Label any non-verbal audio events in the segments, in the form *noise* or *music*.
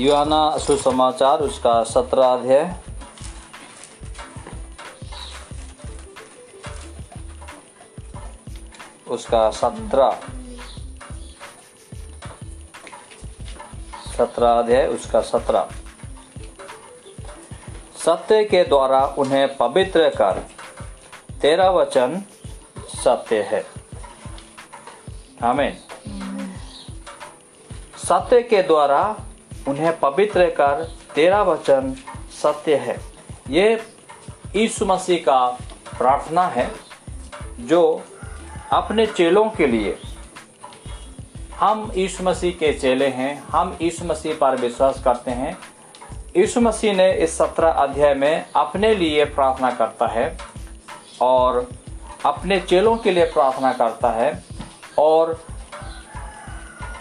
युवाना सुसमाचार, उसका सत्रह अध्याय। उसका सत्रह। सत्रह अध्याय, उसका सत्रह। सत्य के द्वारा उन्हें पवित्र कर। तेरा वचन सत्य है। हमें सत्य के द्वारा उन्हें पवित्र कर, तेरा वचन सत्य है। ये यीशु मसीह का प्रार्थना है, जो अपने चेलों के लिए, हम यीशु मसीह के चेले हैं, हम यीशु मसीह पर विश्वास करते हैं। यीशु मसीह ने इस सत्रह अध्याय में अपने लिए प्रार्थना करता है और अपने चेलों के लिए प्रार्थना करता है और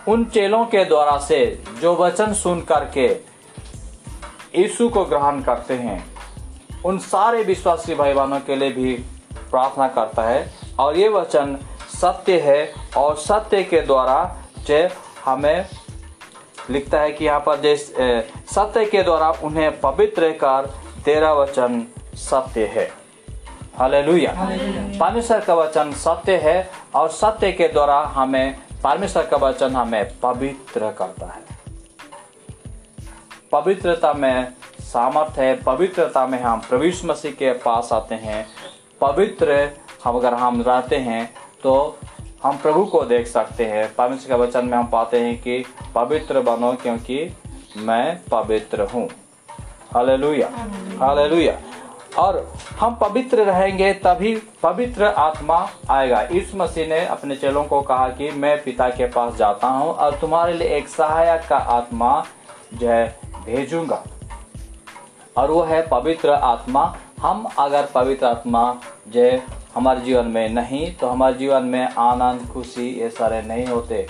उन चेलों के द्वारा से जो वचन सुन करके यीशु को ग्रहण करते हैं उन सारे विश्वासी भाई बहनों के लिए भी प्रार्थना करता है। और ये वचन सत्य है और सत्य के द्वारा जो हमें लिखता है कि यहाँ पर जिस सत्य के द्वारा उन्हें पवित्र कर तेरा वचन सत्य है। हालेलुया। परमेश्वर का वचन सत्य है और सत्य के द्वारा हमें परमेश्वर का वचन हमें पवित्र करता है। पवित्रता में सामर्थ है पवित्रता में हम प्रभु मसीह के पास आते हैं। पवित्र हम अगर हम रहते हैं तो हम प्रभु को देख सकते हैं। परमेश्वर के वचन में हम पाते हैं कि पवित्र बनो क्योंकि मैं पवित्र हूँ। हालेलुया। हालेलुया। और हम पवित्र रहेंगे तभी पवित्र आत्मा आएगा। इस मसीह ने अपने चेलों को कहा कि मैं पिता के पास जाता हूँ और तुम्हारे लिए एक सहायक का आत्मा जो है भेजूँगा। और वो है पवित्र आत्मा। हम अगर पवित्र आत्मा जो हमारे जीवन में नहीं तो हमारे जीवन में आनंद, खुशी ये सारे नहीं होते।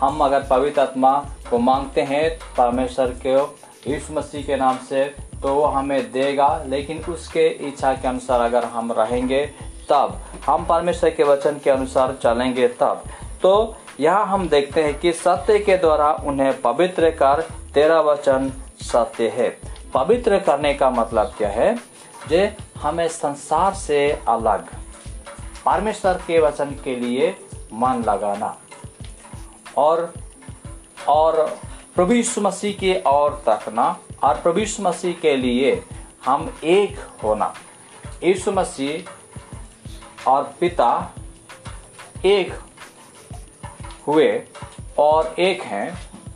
हम अगर पवित्र आत्मा को मांगते हैं, परमेश्वर के इस मसीह के नाम से तो वो हमें देगा, लेकिन उसके इच्छा के अनुसार अगर हम रहेंगे, तब हम परमेश्वर के वचन के अनुसार चलेंगे तब। तो यहाँ हम देखते हैं कि सत्य के द्वारा उन्हें पवित्र कर, तेरा वचन सत्य है। पवित्र करने का मतलब क्या है? जे हमें संसार से अलग, परमेश्वर के वचन के लिए मन लगाना। और और प्रभु यीशु मसीह की ओर तकना और प्रभु यीशु मसीह के लिए हम एक होना। यीशु मसीह और पिता एक हुए और एक हैं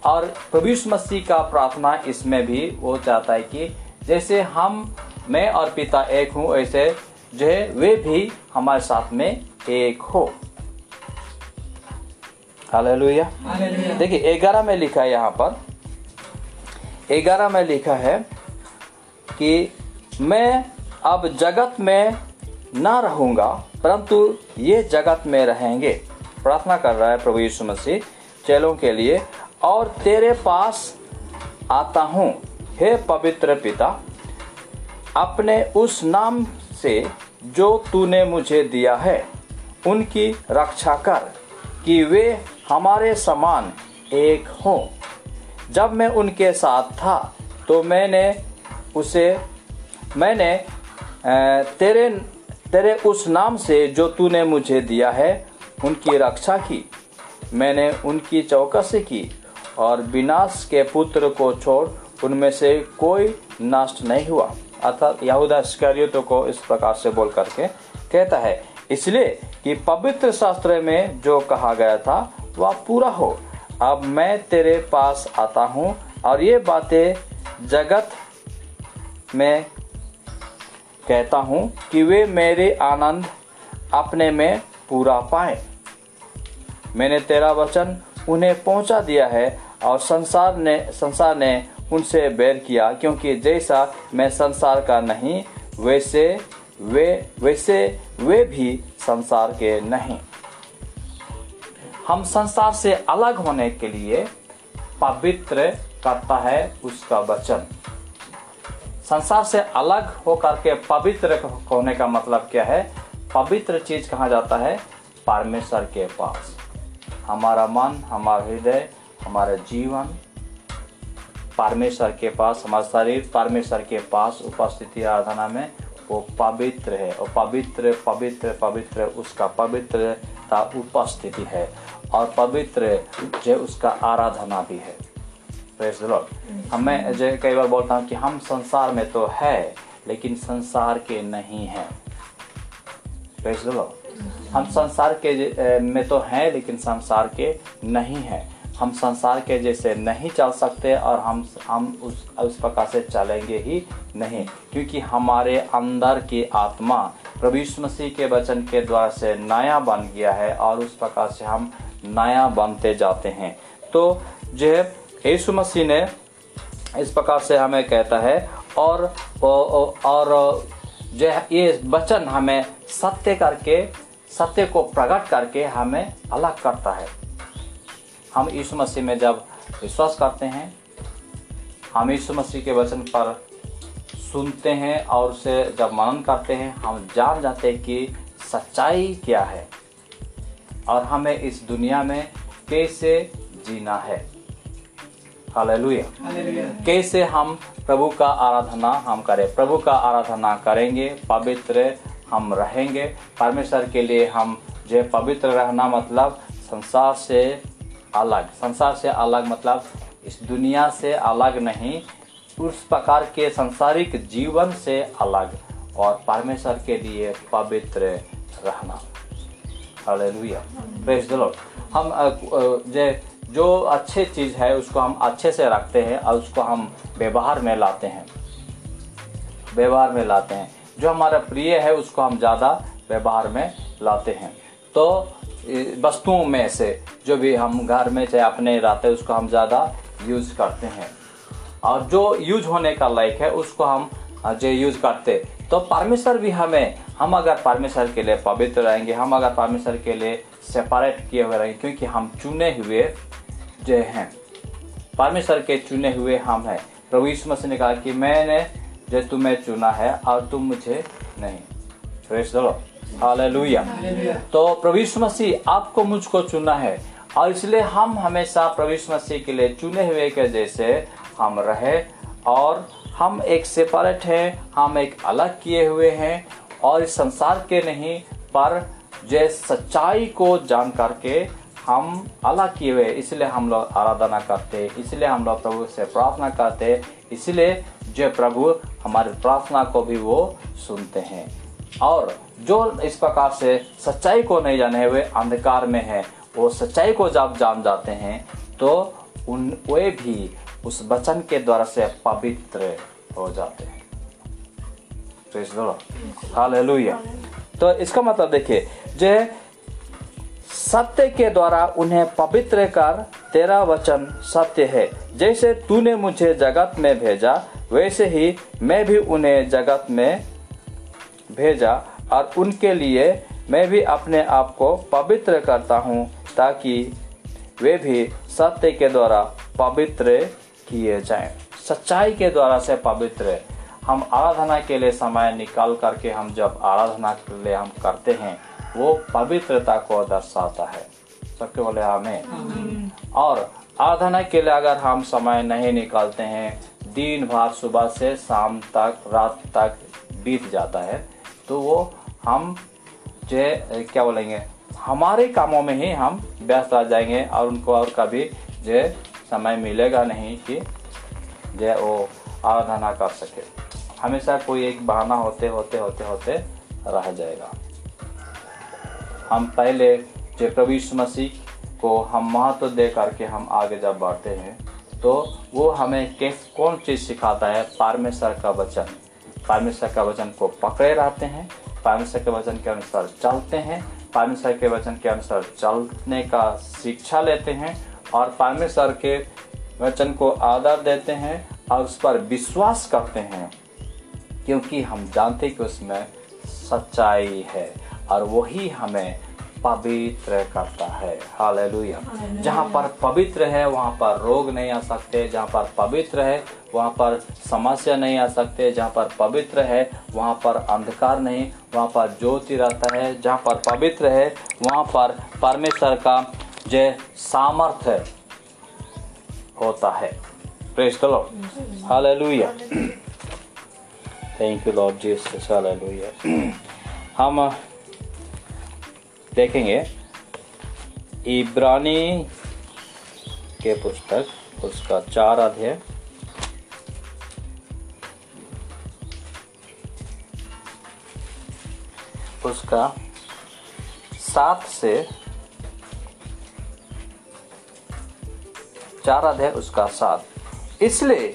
और प्रभु यीशु मसीह का प्रार्थना इसमें भी वो चाहता है कि जैसे हम मैं और पिता एक हूँ ऐसे जो है वे भी हमारे साथ में एक हो। हालेलुया। देखिए ग्यारह में लिखा है यहाँ पर ग्यारह में लिखा है कि मैं अब जगत में ना रहूँगा, परंतु ये जगत में रहेंगे। प्रार्थना कर रहा है प्रभु यीशु मसीह, चेलों के लिए, और तेरे पास आता हूँ। हे पवित्र पिता, अपने उस नाम से जो तूने मुझे दिया है, उनकी रक्षा कर कि वे हमारे समान एक हों। जब मैं उनके साथ था तो मैंने उसे, मैंने तेरे तेरे उस नाम से जो तूने मुझे दिया है, उनकी रक्षा की। मैंने उनकी चौकसी की और विनाश के पुत्र को छोड़ उनमें से कोई नष्ट नहीं हुआ। अर्थात यहूदा स्कैरियों को इस प्रकार से बोल करके कहता है, इसलिए कि पवित्र शास्त्र में जो कहा गया था, वह पूरा हो। अब मैं तेरे पास आता हूँ। और ये बातें जगत में कहता हूँ कि वे मेरे आनंद अपने में पूरा पाए। मैंने तेरा वचन उन्हें पहुँचा दिया है और संसार ने संसार ने उनसे बैर किया, क्योंकि जैसा मैं संसार का नहीं, वैसे वे वैसे वे भी संसार के नहीं। हम संसार से अलग होने के लिए पवित्र करता है उसका वचन। संसार से अलग होकर के पवित्र होने का मतलब क्या है? पवित्र चीज़ कहा जाता है? परमेश्वर के पास। हमारा मन, हमारा हृदय, हमारा जीवन परमेश्वर के पास, हमारा शरीर परमेश्वर के पास उपस्थिति आराधना में, वो पवित्र है। और पवित्र पवित्र पवित्र, उसका पवित्रता उपस्थिति है। और पवित्र जो उसका आराधना भी है। प्रेस लॉर्ड हम जो कई बार बोलता हूँ कि हम संसार में तो है लेकिन संसार के नहीं है। प्रेस लॉर्ड हम संसार के में तो हैं लेकिन संसार के नहीं हैं। हम संसार के जैसे नहीं चल सकते और हम हम उस उस प्रकार से चलेंगे ही नहीं क्योंकि हमारे अंदर की आत्मा प्रभु मसीह के वचन के द्वारा से नया बन गया है और उस प्रकार से हम नया बनते जाते हैं। तो जो है, यीशु मसीह ने इस प्रकार से हमें कहता है, और और, जो ये वचन हमें सत्य करके, सत्य को प्रकट करके हमें अलग करता है। हम यीशु मसीह में जब विश्वास करते हैं, हम यीशु मसीह के वचन पर सुनते हैं और उसे जब मनन करते हैं, हम जान जाते हैं कि सच्चाई क्या है। और हमें इस दुनिया में कैसे जीना है। हालेलुया। कैसे हम प्रभु का आराधना हम करें? प्रभु का आराधना करेंगे पवित्र हम रहेंगे। परमेश्वर के लिए हम जो पवित्र रहना मतलब संसार से अलग। संसार से अलग मतलब इस दुनिया से अलग नहीं उस प्रकार के संसारिक जीवन से अलग और परमेश्वर के लिए पवित्र रहना। हालेलुया प्रेज द लॉर्ड हम जो जो अच्छे चीज़ है, उसको हम अच्छे से रखते हैं, और उसको हम व्यवहार में लाते हैं। व्यवहार में लाते हैं। जो हमारा प्रिय है, उसको हम ज़्यादा व्यवहार में लाते हैं। तो वस्तुओं में से, जो भी हम घर में चाहे अपने रहते उसको हम ज़्यादा यूज़ करते हैं। और जो यूज़ होने का लायक है, उसको हम जो यूज़ करते तो परमेश्वर भी हमें हम अगर परमेश्वर के लिए पवित्र रहेंगे हम अगर परमेश्वर के लिए सेपरेट किए हुए रहेंगे क्योंकि हम चुने हुए जो हैं परमेश्वर के चुने हुए हम हैं। प्रभु यीशु मसीह ने कहा कि मैंने जो तुम्हें चुना है और तुम मुझे नहीं। दो हालेलुया तो प्रभु यीशु मसीह आपको मुझको चुना है और इसलिए हम हमेशा प्रभु यीशु मसीह के लिए चुने हुए के जैसे हम रहे और हम एक सेपरेट हैं, हम एक अलग किए हुए हैं और इस संसार के नहीं, पर जो सच्चाई को जान करके हम अलग किए हुए इसलिए हम लोग आराधना करते, इसलिए हम लोग प्रभु से प्रार्थना करते, इसलिए जो प्रभु हमारी प्रार्थना को भी वो सुनते हैं। और जो इस प्रकार से सच्चाई को नहीं जाने हुए अंधकार में है, वो सच्चाई को जब जान जाते हैं तो उन, वे भी उस वचन के द्वारा से पवित्र हो जाते हैं। हालेलुया तो इसका मतलब देखिए, जो सत्य के द्वारा उन्हें पवित्र कर तेरा वचन सत्य है। जैसे तूने मुझे जगत में भेजा, वैसे ही मैं भी उन्हें जगत में भेजा और उनके लिए मैं भी अपने आप को पवित्र करता हूँ, ताकि वे भी सत्य के द्वारा पवित्र किए जाएँ। सच्चाई के द्वारा से पवित्र हम आराधना के लिए समय निकाल करके हम जब आराधना के लिए हम करते हैं वो पवित्रता को दर्शाता है। सबके बोले हमें और आराधना के लिए अगर हम समय नहीं निकालते हैं दिन भर सुबह से शाम तक रात तक बीत जाता है तो वो हम जो क्या बोलेंगे? हमारे कामों में ही हम व्यस्त रह जाएँगे और उनको और कभी जो समय मिलेगा नहीं कि जो वो आराधना कर सके। हमेशा कोई एक बहाना होते होते होते होते रह जाएगा। हम पहले जो प्रभु मसीह को हम महत्व दे करके हम आगे जब बढ़ते हैं तो वो हमें किस, कौन चीज़ सिखाता है? परमेश्वर का वचन। परमेश्वर का वचन को पकड़े रहते हैं। परमेश्वर के वचन के अनुसार चलते हैं। परमेश्वर के वचन के अनुसार चलने का शिक्षा लेते हैं। और परमेश्वर के वचन को आदर देते हैं और उस पर विश्वास करते हैं क्योंकि हम जानते कि उसमें सच्चाई है और वही हमें पवित्र करता है। हालेलुया। जहाँ पर पवित्र है वहाँ पर रोग नहीं आ सकते। जहाँ पर पवित्र है वहाँ पर समस्या नहीं आ सकते। जहाँ पर पवित्र है वहाँ पर अंधकार नहीं वहाँ पर ज्योति रहता है। जहाँ पर पवित्र है वहाँ पर परमेश्वर का जय सामर्थ्य होता है। प्रेस करो hallelujah thank you Lord ji hallelujah हम देखेंगे इब्रानी के पुस्तक, उसका चार अध्याय। उसका सात से चार अध्याय उसका साथ। इसलिए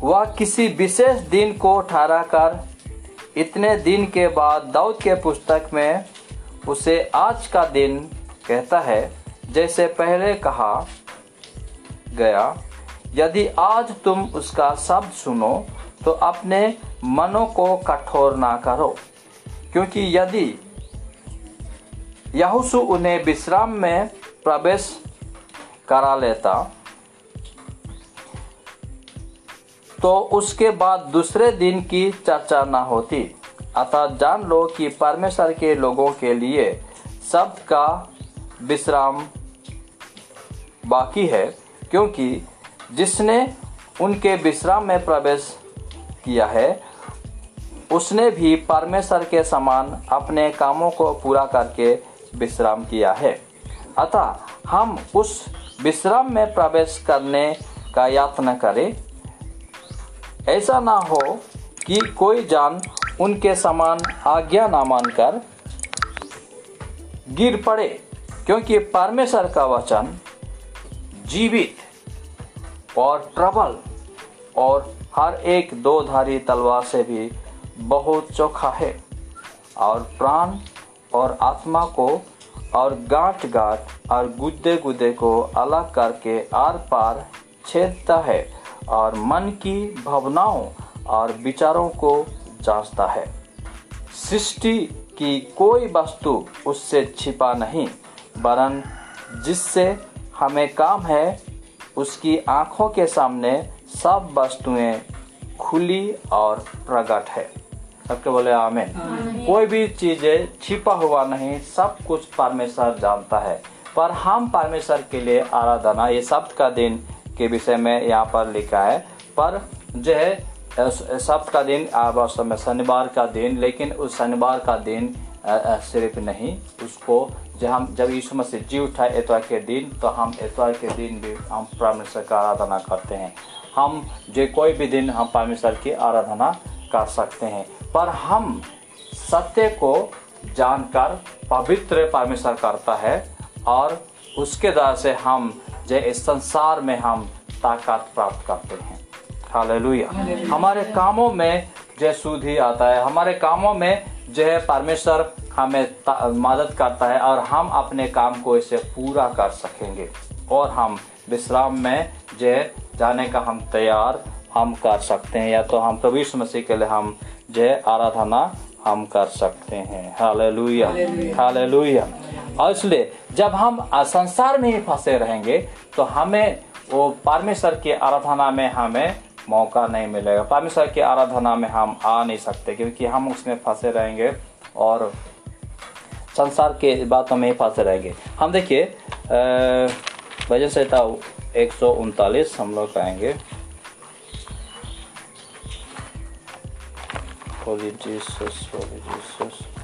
वह किसी विशेष दिन को ठहरा कर इतने दिन के बाद दाऊद के पुस्तक में उसे आज का दिन कहता है, जैसे पहले कहा गया, यदि आज तुम उसका शब्द सुनो तो अपने मनों को कठोर ना करो। क्योंकि यदि यहोशू उन्हें विश्राम में प्रवेश करा लेता। तो उसके बाद दूसरे दिन की चर्चा न होती। अतः जान लो कि परमेश्वर के लोगों के लिए शब्द का विश्राम बाकी है, क्योंकि जिसने उनके विश्राम में प्रवेश किया है, उसने भी परमेश्वर के समान अपने कामों को पूरा करके विश्राम किया है। अतः हम उस विश्राम में प्रवेश करने का यत्न करें। ऐसा ना हो कि कोई जान उनके समान आज्ञा ना मानकर गिर पड़े, क्योंकि परमेश्वर का वचन जीवित और प्रबल और हर एक दो धारी तलवार से भी बहुत चोखा है। और प्राण और आत्मा को और गांठ गांठ और गुद्दे गुद्दे को अलग करके आर पार छेदता है और मन की भावनाओं और विचारों को जांचता है। सृष्टि की कोई वस्तु उससे छिपा नहीं, वरन जिससे हमें काम है, उसकी आँखों के सामने सब वस्तुएँ खुली और प्रकट है। सबके बोले आमेन। कोई भी चीज़ें छिपा हुआ नहीं सब कुछ परमेश्वर जानता है। पर हम परमेश्वर के लिए आराधना ये शब्द का दिन के विषय में यहाँ पर लिखा है। पर जो है शब्द का दिन वास्तव में शनिवार का दिन लेकिन उस शनिवार का दिन सिर्फ़ नहीं उसको जब हम जब यीशु मसीह जी उठाए एतवार के दिन तो हम एतवार के दिन भी हम परमेश्वर का आराधना करते हैं। हम जो कोई भी दिन हम परमेश्वर की आराधना कर सकते हैं। पर हम सत्य को जानकर पवित्र परमेश्वर करता है और उसके द्वारा से हम जो इस संसार में हम ताकत प्राप्त करते हैं। हालेलुया। हमारे कामों में जो शुद्धि आता है हमारे कामों में जो है परमेश्वर हमें मदद करता है और हम अपने काम को इसे पूरा कर सकेंगे और हम विश्राम में जो जाने का हम तैयार हम कर सकते हैं या तो हम प्रभु यीशु मसीह के लिए हम जय आराधना हम कर सकते हैं। हालेलुया। हालेलुया। और इसलिए जब हम संसार में ही फंसे रहेंगे तो हमें वो परमेश्वर की आराधना में हमें मौका नहीं मिलेगा। परमेश्वर की आराधना में हम आ नहीं सकते क्योंकि हम उसमें फंसे रहेंगे और संसार के बातों में ही फंसे रहेंगे। हम देखिए भजन संहिता एक सौ उनतालीस हम लोग पाएँगे Providus, providus.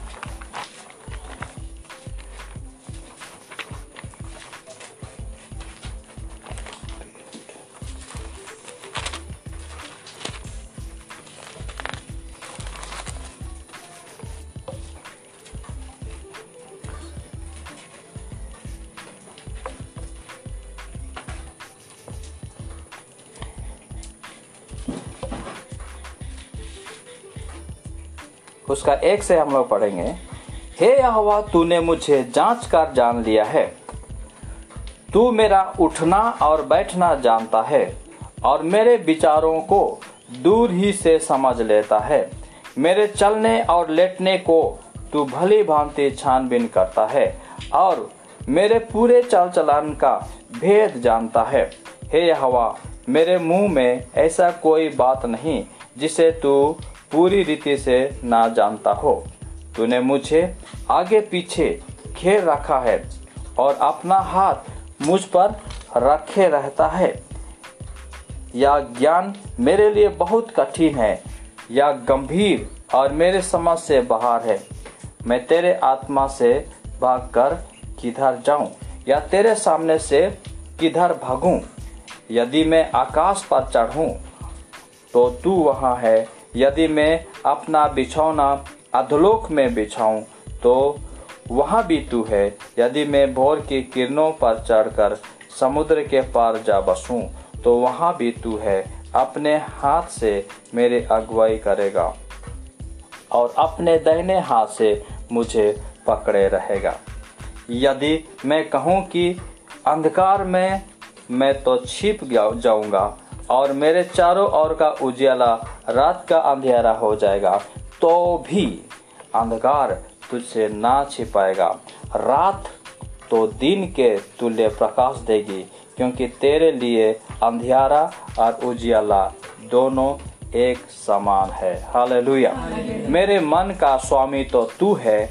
उसका एक से हम लोग पढ़ेंगे, हे यहोवा, तूने मुझे जाँच कर जान लिया है। तू मेरा उठना और बैठना जानता है और मेरे विचारों को दूर ही से समझ लेता है। मेरे चलने और लेटने को तू भली भांति छानबीन करता है और मेरे पूरे चाल चलन का भेद जानता है। हे हवा मेरे मुँह में ऐसा कोई बात नहीं जिसे तू पूरी रीति से ना जानता हो। तूने मुझे आगे पीछे घेर रखा है और अपना हाथ मुझ पर रखे रहता है। या ज्ञान मेरे लिए बहुत कठिन है। या गंभीर और मेरे समझ से बाहर है। मैं तेरे आत्मा से भागकर किधर जाऊँ या तेरे सामने से किधर भागूं? यदि मैं आकाश पर चढ़ूं तो तू वहाँ है यदि मैं अपना बिछौना अधलोक में बिछाऊं तो वहाँ भी तू है। यदि मैं भोर की किरणों पर चढ़कर समुद्र के पार जा बसूं तो वहाँ भी तू है। अपने हाथ से मेरे अगुवाई करेगा और अपने दहने हाथ से मुझे पकड़े रहेगा। यदि मैं कहूँ कि अंधकार में मैं तो छिप जाऊँगा और मेरे चारों ओर का उजियाला रात का अंधेरा हो जाएगा तो भी अंधकार तुझसे ना छिपाएगा। रात तो दिन के तुल्य प्रकाश देगी, क्योंकि तेरे लिए अंधियारा और उजियाला दोनों एक समान है। हालेलुया। मेरे मन का स्वामी तो तू है,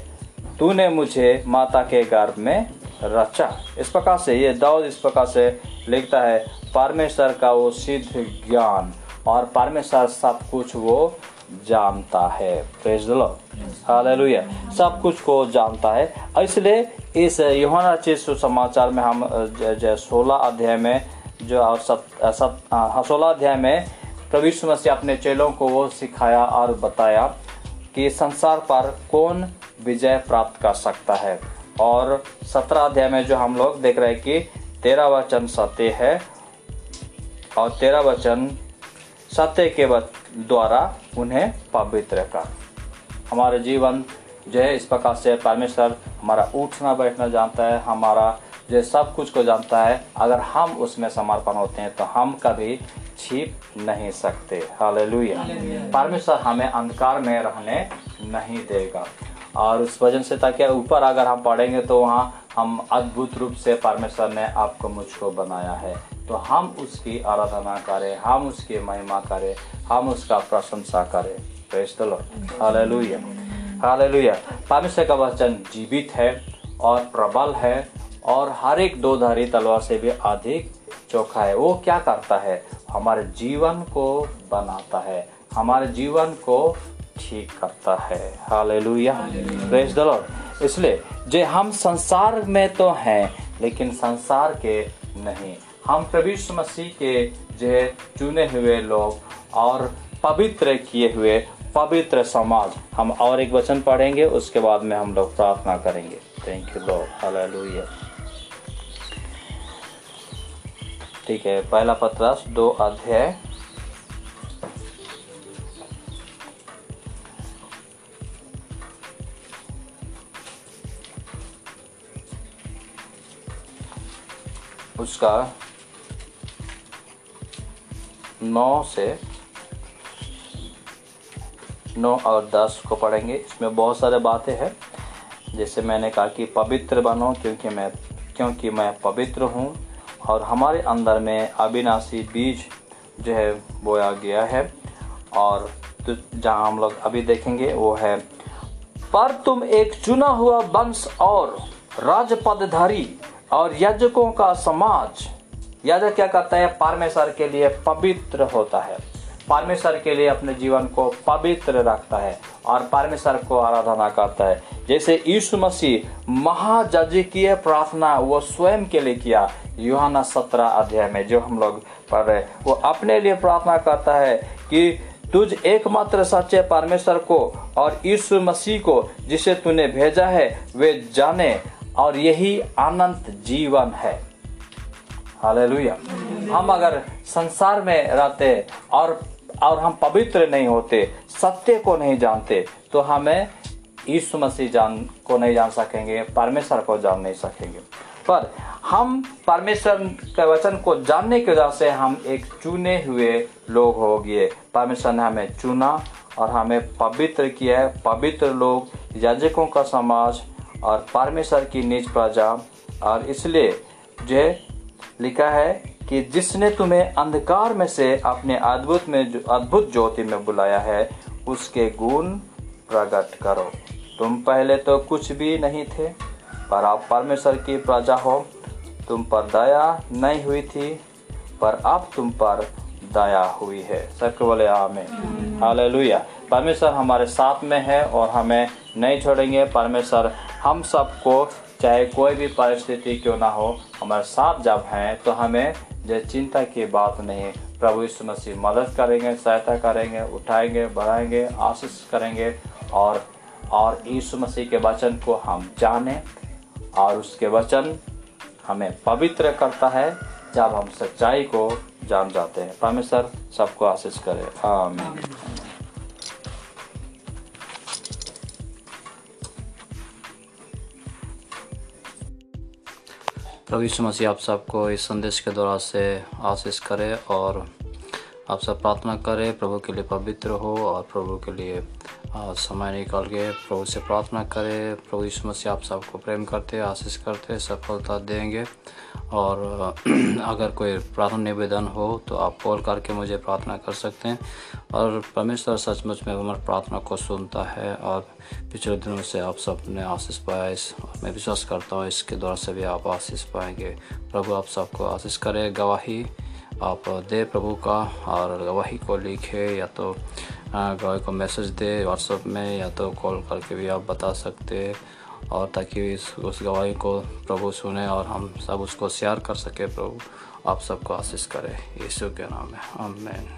तूने मुझे माता के गर्भ में रचा। इस प्रकार से ये दाऊद इस प्रकार से लिखता है परमेश्वर का वो सिद्ध ज्ञान और परमेश्वर सब कुछ वो जानता है। हालेलुया सब कुछ को जानता है। इसलिए इस योहाना चीज़ समाचार में हम सोलह अध्याय में जो और सत हाँ, सोलह अध्याय में प्रवीष मसीह अपने चेलों को वो सिखाया और बताया कि संसार पर कौन विजय प्राप्त कर सकता है। और सत्रह अध्याय में जो हम लोग देख रहे हैं कि तेरा वचन सत्य है और तेरा वचन सत्य के द्वारा उन्हें पवित्र कर। हमारे जीवन जो है इस प्रकार से परमेश्वर हमारा उठना बैठना जानता है हमारा जो सब कुछ को जानता है। अगर हम उसमें समर्पण होते हैं तो हम कभी छिप नहीं सकते। हालेलुया। परमेश्वर हमें अंधकार में रहने नहीं देगा। और उस वज़न से ताकि ऊपर अगर हम पढ़ेंगे तो वहाँ हम अद्भुत रूप से परमेश्वर ने आपको मुझको बनाया है। तो हम उसकी आराधना करें, हम उसकी महिमा करें, हम उसका प्रशंसा करें। हालेलुया हालेलुया परमेश्वर का वचन जीवित है और प्रबल है और हर एक दो धारी तलवार से भी अधिक चोखा है। वो क्या करता है? हमारे जीवन को बनाता है। हमारे जीवन को ठीक करता है। द लॉर्ड इसलिए, जे हम संसार में तो हैं, लेकिन संसार के नहीं। हम प्रभु मसीह के जो चुने हुए लोग और पवित्र किए हुए पवित्र समाज, हम और एक वचन पढ़ेंगे, उसके बाद में हम लोग प्रार्थना करेंगे। थैंक यू लॉर्ड हालेलुया ठीक है, पहला पत्रास, दो अध्याय। उसका नौ से नौ और दस को पढ़ेंगे। इसमें बहुत सारे बातें हैं। जैसे मैंने कहा कि पवित्र बनो क्योंकि मैं क्योंकि मैं पवित्र हूँ और हमारे अंदर में अविनाशी बीज जो है बोया गया है और तो जहाँ हम लोग अभी देखेंगे वो है, पर तुम एक चुना हुआ वंश और राजपदधारी और यजकों का समाज, याजक क्या करता है? परमेश्वर के लिए पवित्र होता है। परमेश्वर के लिए अपने जीवन को पवित्र रखता है और परमेश्वर को आराधना करता है। जैसे यीशु मसीह महाजकीय प्रार्थना वो स्वयं के लिए किया, युहाना सत्रह अध्याय में जो हम लोग पढ़ रहे वो अपने लिए प्रार्थना करता है कि तुझ एकमात्र सच्चे परमेश्वर को और यीशु मसीह को जिसे तूने भेजा है, वे जाने और यही अनंत जीवन है। हालेलुया। हम अगर संसार में रहते और और हम पवित्र नहीं होते, सत्य को नहीं जानते तो हमें यीशु मसीह जान, को नहीं जान सकेंगे, परमेश्वर को जान नहीं सकेंगे। पर हम परमेश्वर के वचन को जानने की वजह से हम एक चुने हुए लोग हो गए। परमेश्वर ने हमें चुना और हमें पवित्र किया है। पवित्र लोग, याजकों का समाज और परमेश्वर की निज प्रजा। और इसलिए जो लिखा है कि जिसने तुम्हें अंधकार में से अपने अद्भुत में अद्भुत ज्योति में बुलाया है उसके गुण प्रकट करो। तुम पहले तो कुछ भी नहीं थे पर आप परमेश्वर की प्रजा हो। तुम पर दया नहीं हुई थी पर अब तुम पर दया हुई है। सबके बोले आमेन। हालेलुया। परमेश्वर हमारे साथ में है और हमें नहीं छोड़ेंगे। परमेश्वर हम सबको, चाहे कोई भी परिस्थिति क्यों ना हो, हमारे साथ जब हैं तो हमें जो चिंता की बात नहीं। प्रभु यीशु मसीह मदद करेंगे, सहायता करेंगे, उठाएँगे, बढ़ाएँगे, आशीष करेंगे, और और यीशु मसीह के वचन को हम जाने, और उसके वचन हमें पवित्र करता है, जब हम सच्चाई को जान जाते हैं। परमेश्वर सबको आशीष करे। आमीन। प्रभु यीशु मसीह, आप सबको इस संदेश के द्वारा से आशीष करे और आप सब प्रार्थना करें, प्रभु के लिए पवित्र हो और प्रभु के लिए समय निकाल के प्रभु से प्रार्थना करें। प्रभु यीशु मसीह, आप सबको प्रेम करते, आशीष करते, सफलता देंगे। और, *clears throat* अगर कोई प्रार्थना निवेदन हो तो आप कॉल करके मुझे प्रार्थना कर सकते हैं। और परमेश्वर सचमुच में हमारी प्रार्थना को सुनता है और पिछले दिनों से आप सबने आशीष पाया इस, मैं विश्वास करता हूँ इसके द्वारा से भी आप आशीष पाएँगे। प्रभु, आप सबको आशीष करें, गवाही आप दे प्रभु का, और गवाही को लिखे, या तो गवाही को मैसेज दे व्हाट्सएप में, या तो कॉल करके भी आप बता सकते हैं और ताकि इस, उस गवाही को प्रभु सुने और हम सब उसको शेयर कर सके प्रभु। आप सबको आशीष करें। यीशु के नाम में। आमेन।